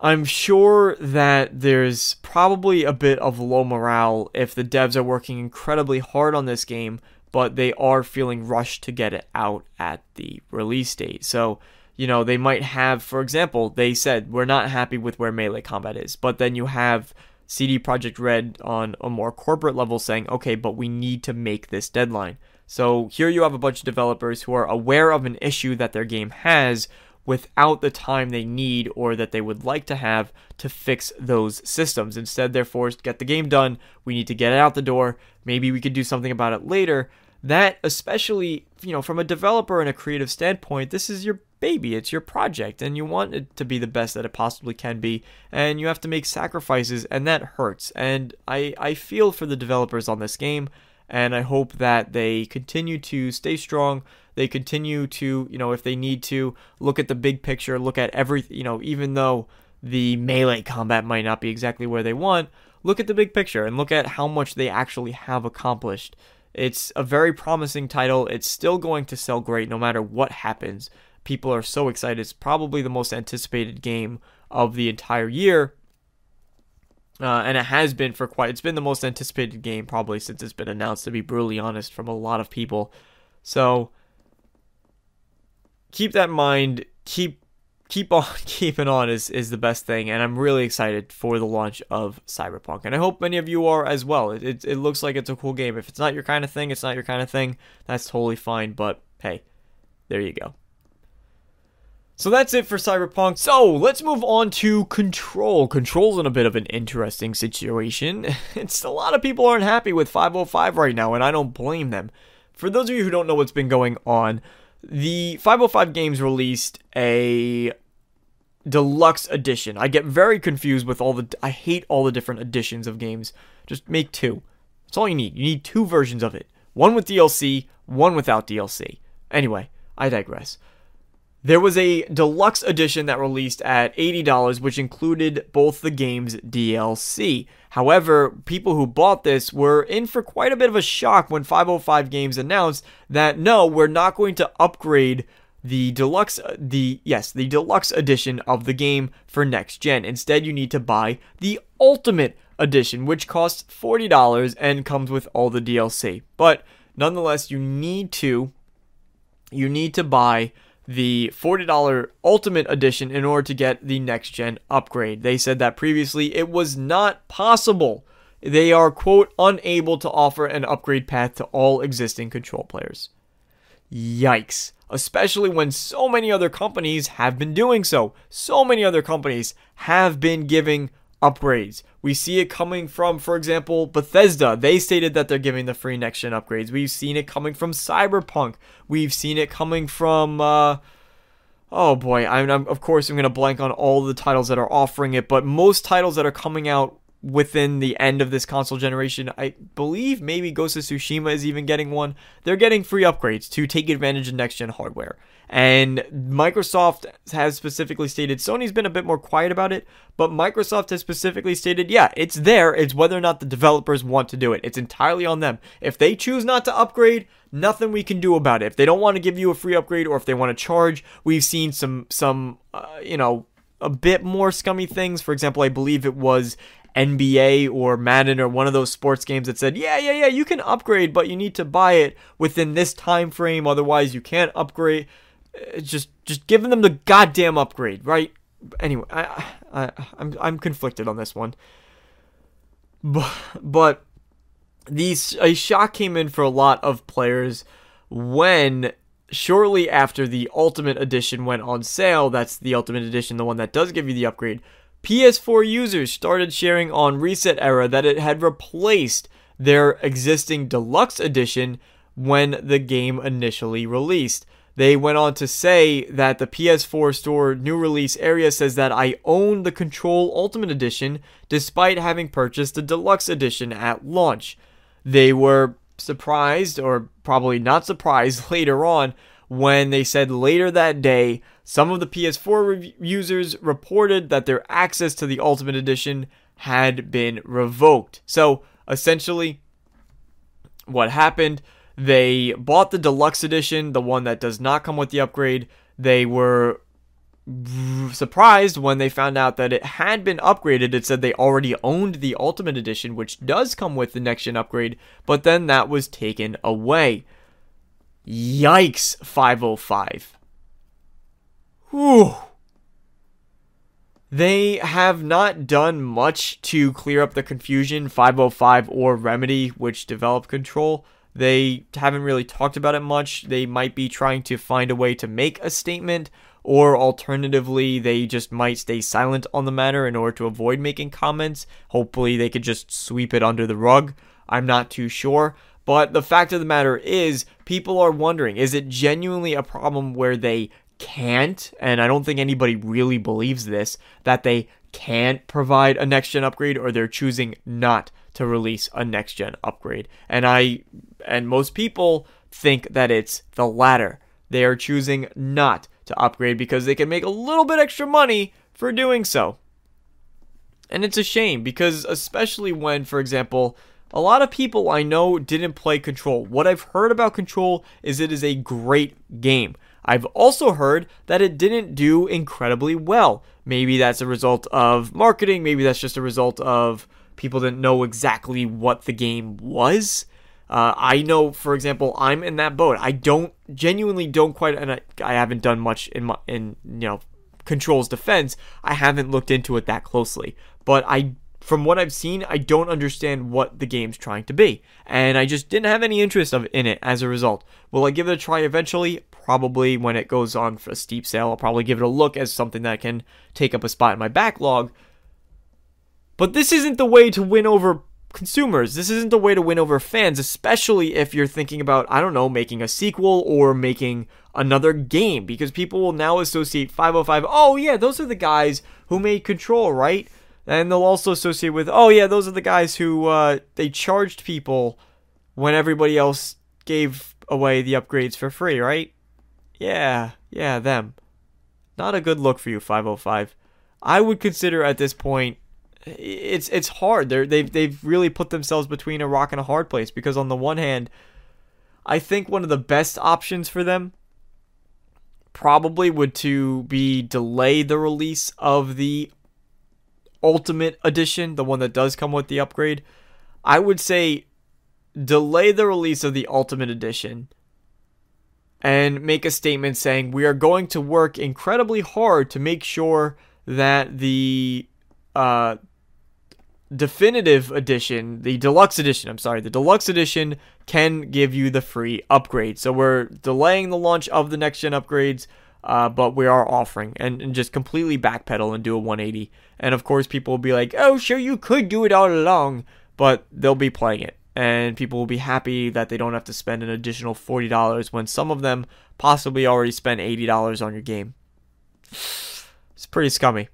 Speaker 1: I'm sure that there's probably a bit of low morale if the devs are working incredibly hard on this game, but they are feeling rushed to get it out at the release date. So, you know, they might have, for example, they said, we're not happy with where melee combat is, but then you have CD Projekt Red on a more corporate level saying, okay, but we need to make this deadline. So here you have a bunch of developers who are aware of an issue that their game has without the time they need or that they would like to have to fix those systems. Instead, they're forced to get the game done. We need to get it out the door. Maybe we could do something about it later. That, especially, you know, from a developer and a creative standpoint, this is your baby. It's your project, and you want it to be the best that it possibly can be. And you have to make sacrifices, and that hurts. And I, I feel for the developers on this game and I hope that they continue to stay strong. They continue to, you know, if they need to, look at the big picture, look at every, you know, even though the melee combat might not be exactly where they want, look at the big picture and look at how much they actually have accomplished. It's a very promising title. It's still going to sell great no matter what happens. People are so excited. It's probably the most anticipated game of the entire year uh, and it has been for quite. It's been the most anticipated game probably since it's been announced. To be brutally honest, from a lot of people. So keep that in mind. Keep keep on keeping on is is the best thing, and I'm really excited for the launch of Cyberpunk, and I hope many of you are as well. It it, it looks like it's a cool game. If it's not your kind of thing, it's not your kind of thing. That's totally fine. But hey, there you go. So that's it for Cyberpunk. So let's move on to Control. Control's in a bit of an interesting situation. It's a lot of people aren't happy with 505 right now, and I don't blame them. For those of you who don't know what's been going on, the 505 games released a deluxe edition. I get very confused with all the. I hate all the different editions of games. Just make two. That's all you need. You need two versions of it one with DLC, one without DLC. Anyway, I digress. There was a deluxe edition that released at $80, which included both the game's DLC. However, people who bought this were in for quite a bit of a shock when 505 Games announced that no, we're not going to upgrade the deluxe the yes, the deluxe edition of the game for next gen. Instead, you need to buy the ultimate edition, which costs $40 and comes with all the DLC. But nonetheless, you need to you need to buy the $40 Ultimate Edition in order to get the next gen upgrade. They said that previously it was not possible. They are, quote, unable to offer an upgrade path to all existing control players. Yikes. Especially when so many other companies have been doing so. So many other companies have been giving upgrades. We see it coming from, for example, Bethesda. They stated that they're giving the free next gen upgrades. We've seen it coming from Cyberpunk. We've seen it coming from. Uh, oh boy, I'm, I'm of course I'm gonna blank on all the titles that are offering it, but most titles that are coming out within the end of this console generation. I believe maybe Ghost of Tsushima is even getting one. They're getting free upgrades to take advantage of next gen hardware. And Microsoft has specifically stated, Sony's been a bit more quiet about it, but Microsoft has specifically stated, yeah, it's there. It's whether or not the developers want to do it. It's entirely on them. If they choose not to upgrade, nothing we can do about it. If they don't want to give you a free upgrade or if they want to charge, we've seen some, some, uh, you know, a bit more scummy things. For example, I believe it was NBA or Madden or one of those sports games that said, "Yeah, yeah, yeah, you can upgrade, but you need to buy it within this time frame otherwise you can't upgrade." Uh, just just giving them the goddamn upgrade, right? Anyway, I, I I'm I'm conflicted on this one, but but these a shock came in for a lot of players when shortly after the Ultimate Edition went on sale. That's the Ultimate Edition, the one that does give you the upgrade. PS4 users started sharing on ResetEra that it had replaced their existing deluxe edition when the game initially released. They went on to say that the PS4 store new release area says that I own the Control Ultimate Edition despite having purchased the deluxe edition at launch. They were surprised, or probably not surprised later on, when they said later that day some of the PS4 users reported that their access to the Ultimate Edition had been revoked. So essentially, what happened? They bought the deluxe edition, the one that does not come with the upgrade. They were surprised when they found out that it had been upgraded. It said they already owned the Ultimate Edition, which does come with the next gen upgrade, but then that was taken away. Yikes, 505. Whew. They have not done much to clear up the confusion, 505 or Remedy, which developed Control. They haven't really talked about it much. They might be trying to find a way to make a statement, or alternatively, they just might stay silent on the matter in order to avoid making comments. Hopefully, they could just sweep it under the rug. I'm not too sure. But the fact of the matter is, people are wondering is it genuinely a problem where they can't, and I don't think anybody really believes this, that they can't provide a next gen upgrade or they're choosing not to release a next gen upgrade. And I and most people think that it's the latter. They are choosing not to upgrade because they can make a little bit extra money for doing so. And it's a shame because especially when for example a lot of people I know didn't play Control. What I've heard about Control is it is a great game. I've also heard that it didn't do incredibly well. Maybe that's a result of marketing, maybe that's just a result of people didn't know exactly what the game was. Uh, I know, for example, I'm in that boat. I don't genuinely don't quite, and I, I haven't done much in my in you know controls defense. I haven't looked into it that closely, but I from what I've seen, I don't understand what the game's trying to be, and I just didn't have any interest of in it as a result. Will I give it a try eventually? Probably when it goes on for a steep sale. I'll probably give it a look as something that can take up a spot in my backlog. But this isn't the way to win over consumers. This isn't the way to win over fans, especially if you're thinking about, I don't know, making a sequel or making another game, because people will now associate 505. Oh, yeah, those are the guys who made Control, right? And they'll also associate with, oh yeah, those are the guys who uh, they charged people when everybody else gave away the upgrades for free, right? Yeah, yeah, them. Not a good look for you, 505. I would consider at this point it's it's hard. They're, they've they've really put themselves between a rock and a hard place because on the one hand, I think one of the best options for them probably would to be delay the release of the Ultimate Edition, the one that does come with the upgrade, I would say delay the release of the Ultimate Edition and make a statement saying we are going to work incredibly hard to make sure that the uh, definitive edition, the deluxe edition, I'm sorry, the deluxe edition can give you the free upgrade. So we're delaying the launch of the next gen upgrades uh, but we are offering and, and just completely backpedal and do a 180. And of course, people will be like, oh, sure, you could do it all along, but they'll be playing it. And people will be happy that they don't have to spend an additional $40 when some of them possibly already spent $80 on your game. It's pretty scummy.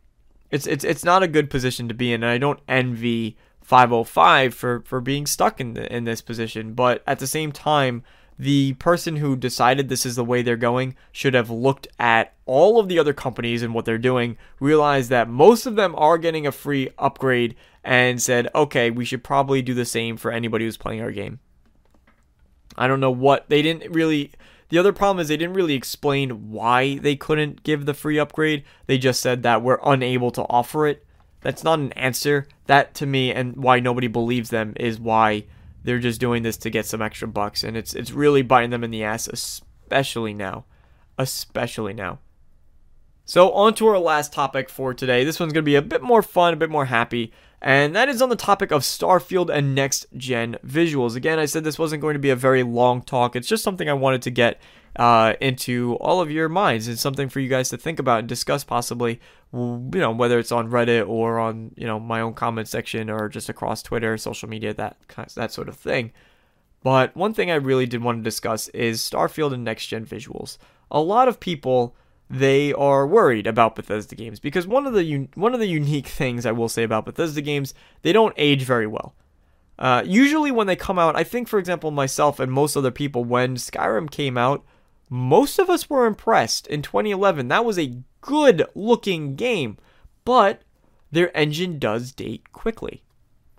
Speaker 1: It's, it's, it's not a good position to be in, and I don't envy 505 for, for being stuck in, the, in this position. But at the same time, the person who decided this is the way they're going should have looked at all of the other companies and what they're doing, realized that most of them are getting a free upgrade, and said, okay, we should probably do the same for anybody who's playing our game. I don't know what they didn't really. The other problem is they didn't really explain why they couldn't give the free upgrade. They just said that we're unable to offer it. That's not an answer. That to me and why nobody believes them is why they're just doing this to get some extra bucks, and it's it's really biting them in the ass, especially now, especially now. So on to our last topic for today. This one's gonna be a bit more fun, a bit more happy, and that is on the topic of Starfield and next gen visuals. Again, I said this wasn't going to be a very long talk. It's just something I wanted to get uh, into all of your minds. It's something for you guys to think about and discuss possibly, you know, whether it's on Reddit or on, you know, my own comment section or just across Twitter, social media, that, that sort of thing. But one thing I really did want to discuss is Starfield and next gen visuals. A lot of people they are worried about Bethesda games because one of the un- one of the unique things I will say about Bethesda games, they don't age very well. Uh, usually when they come out, I think for example myself and most other people when Skyrim came out, most of us were impressed in 2011. That was a good looking game, but their engine does date quickly.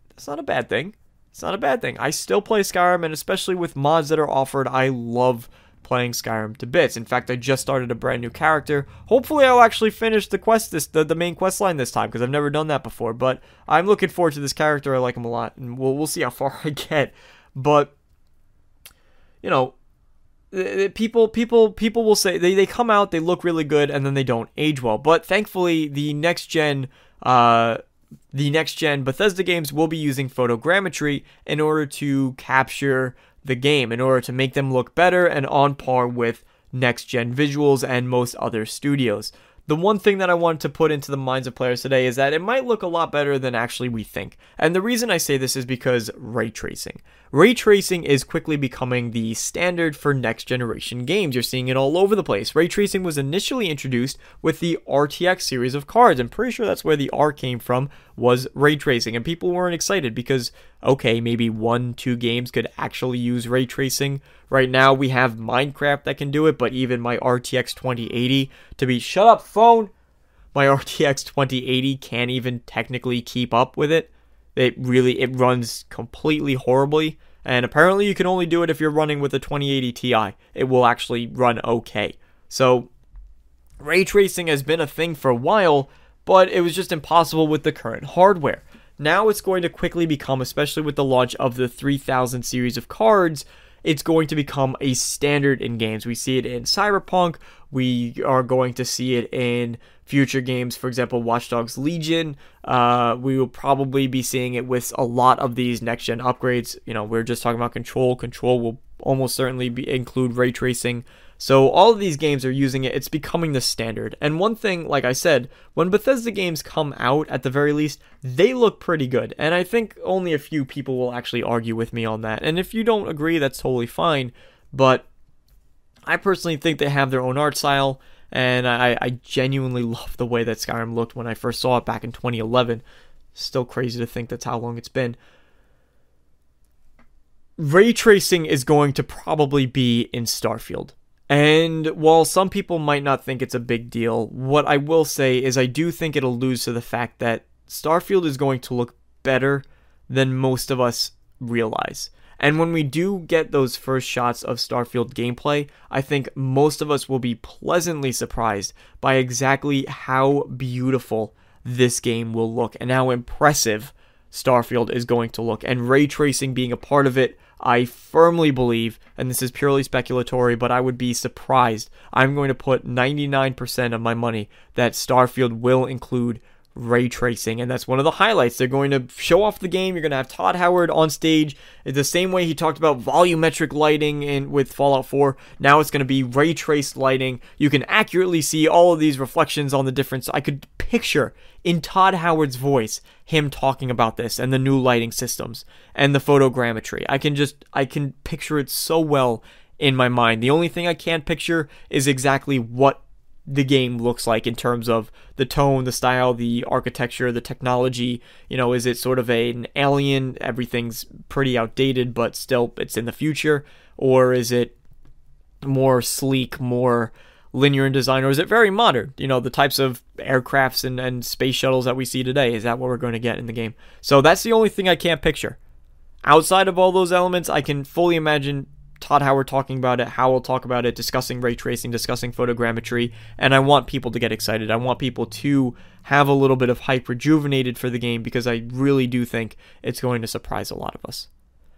Speaker 1: That's not a bad thing. It's not a bad thing. I still play Skyrim and especially with mods that are offered, I love playing Skyrim to bits. In fact, I just started a brand new character. Hopefully, I'll actually finish the quest this the, the main quest line this time because I've never done that before. But I'm looking forward to this character. I like him a lot, and we'll we'll see how far I get. But you know, people people people will say they, they come out they look really good and then they don't age well but thankfully the next gen uh the next gen Bethesda games will be using photogrammetry in order to capture the game in order to make them look better and on par with next gen visuals and most other studios. The one thing that I wanted to put into the minds of players today is that it might look a lot better than actually we think. And the reason I say this is because ray tracing. Ray tracing is quickly becoming the standard for next generation games. You're seeing it all over the place. Ray tracing was initially introduced with the RTX series of cards. I'm pretty sure that's where the R came from was ray tracing and people weren't excited because okay, maybe one, two games could actually use ray tracing. Right now we have Minecraft that can do it, but even my RTX 2080 to be shut up phone, my RTX 2080 can't even technically keep up with it. It really it runs completely horribly. And apparently you can only do it if you're running with a 2080 Ti. It will actually run okay. So ray tracing has been a thing for a while, but it was just impossible with the current hardware. Now it's going to quickly become, especially with the launch of the 3000 series of cards, it's going to become a standard in games. We see it in Cyberpunk. We are going to see it in future games. For example, Watch Dogs Legion. Uh, we will probably be seeing it with a lot of these next gen upgrades. You know, we're just talking about Control. Control will almost certainly be, include ray tracing. So all of these games are using it. It's becoming the standard. And one thing, like I said, when Bethesda games come out, at the very least, they look pretty good. And I think only a few people will actually argue with me on that. And if you don't agree, that's totally fine. But I personally think they have their own art style. And I, I genuinely love the way that Skyrim looked when I first saw it back in 2011. Still crazy to think that's how long it's been ray tracing is going to probably be in Starfield. And while some people might not think it's a big deal, what I will say is I do think it alludes to the fact that Starfield is going to look better than most of us realize. And when we do get those first shots of Starfield gameplay, I think most of us will be pleasantly surprised by exactly how beautiful this game will look and how impressive Starfield is going to look. And ray tracing being a part of it, I firmly believe, and this is purely speculatory, but I would be surprised. I'm going to put 99% of my money that Starfield will include ray tracing, and that's one of the highlights. They're going to show off the game. You're going to have Todd Howard on stage the same way he talked about volumetric lighting in with Fallout 4. Now it's going to be ray traced lighting. You can accurately see all of these reflections on the difference. I could picture in Todd Howard's voice him talking about this and the new lighting systems and the photogrammetry. I can just I can picture it so well in my mind. The only thing I can't picture is exactly what the game looks like in terms of the tone, the style, the architecture, the technology. You know, is it sort of a, an alien? Everything's pretty outdated, but still it's in the future, or is it more sleek, more linear in design, or is it very modern? You know, the types of aircrafts and, and space shuttles that we see today. Is that what we're going to get in the game? So that's the only thing I can't picture. Outside of all those elements, I can fully imagine Todd Howard talking about it, Howell talk about it, discussing ray tracing, discussing photogrammetry, and I want people to get excited. I want people to have a little bit of hype rejuvenated for the game because I really do think it's going to surprise a lot of us.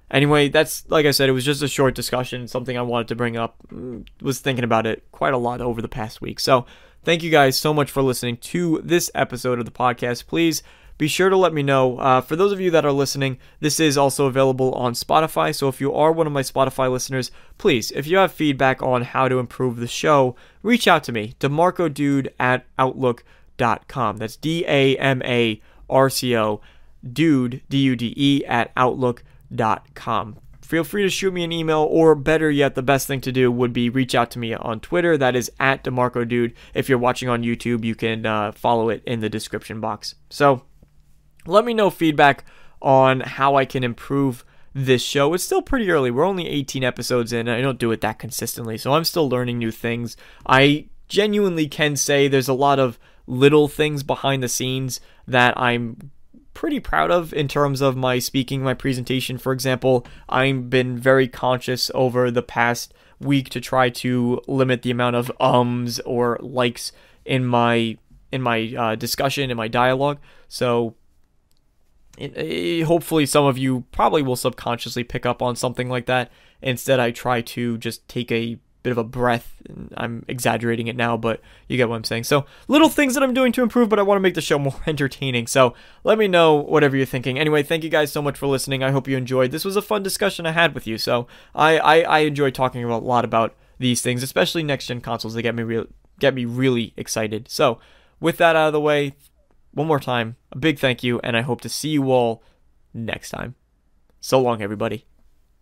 Speaker 1: Anyway, that's like I said, it was just a short discussion, something I wanted to bring up. Mm, was thinking about it quite a lot over the past week. So, thank you guys so much for listening to this episode of the podcast. Please be sure to let me know. Uh, for those of you that are listening, this is also available on Spotify. So if you are one of my Spotify listeners, please, if you have feedback on how to improve the show, reach out to me, damarcodude at outlook.com. That's D A M A R C O, dude, D U D E, at outlook.com feel free to shoot me an email, or better yet, the best thing to do would be reach out to me on Twitter. That is at DeMarco Dude. If you're watching on YouTube, you can uh, follow it in the description box. So let me know feedback on how I can improve this show. It's still pretty early. We're only 18 episodes in. I don't do it that consistently, so I'm still learning new things. I genuinely can say there's a lot of little things behind the scenes that I'm pretty proud of in terms of my speaking, my presentation. For example, I've been very conscious over the past week to try to limit the amount of ums or likes in my in my uh, discussion in my dialogue. So it, hopefully some of you probably will subconsciously pick up on something like that. Instead, I try to just take a bit of a breath. I'm exaggerating it now, but you get what I'm saying. So, little things that I'm doing to improve, but I want to make the show more entertaining. So, let me know whatever you're thinking. Anyway, thank you guys so much for listening. I hope you enjoyed. This was a fun discussion I had with you. So, I I, I enjoy talking about a lot about these things, especially next gen consoles. They get me real get me really excited. So, with that out of the way, one more time, a big thank you, and I hope to see you all next time. So long, everybody.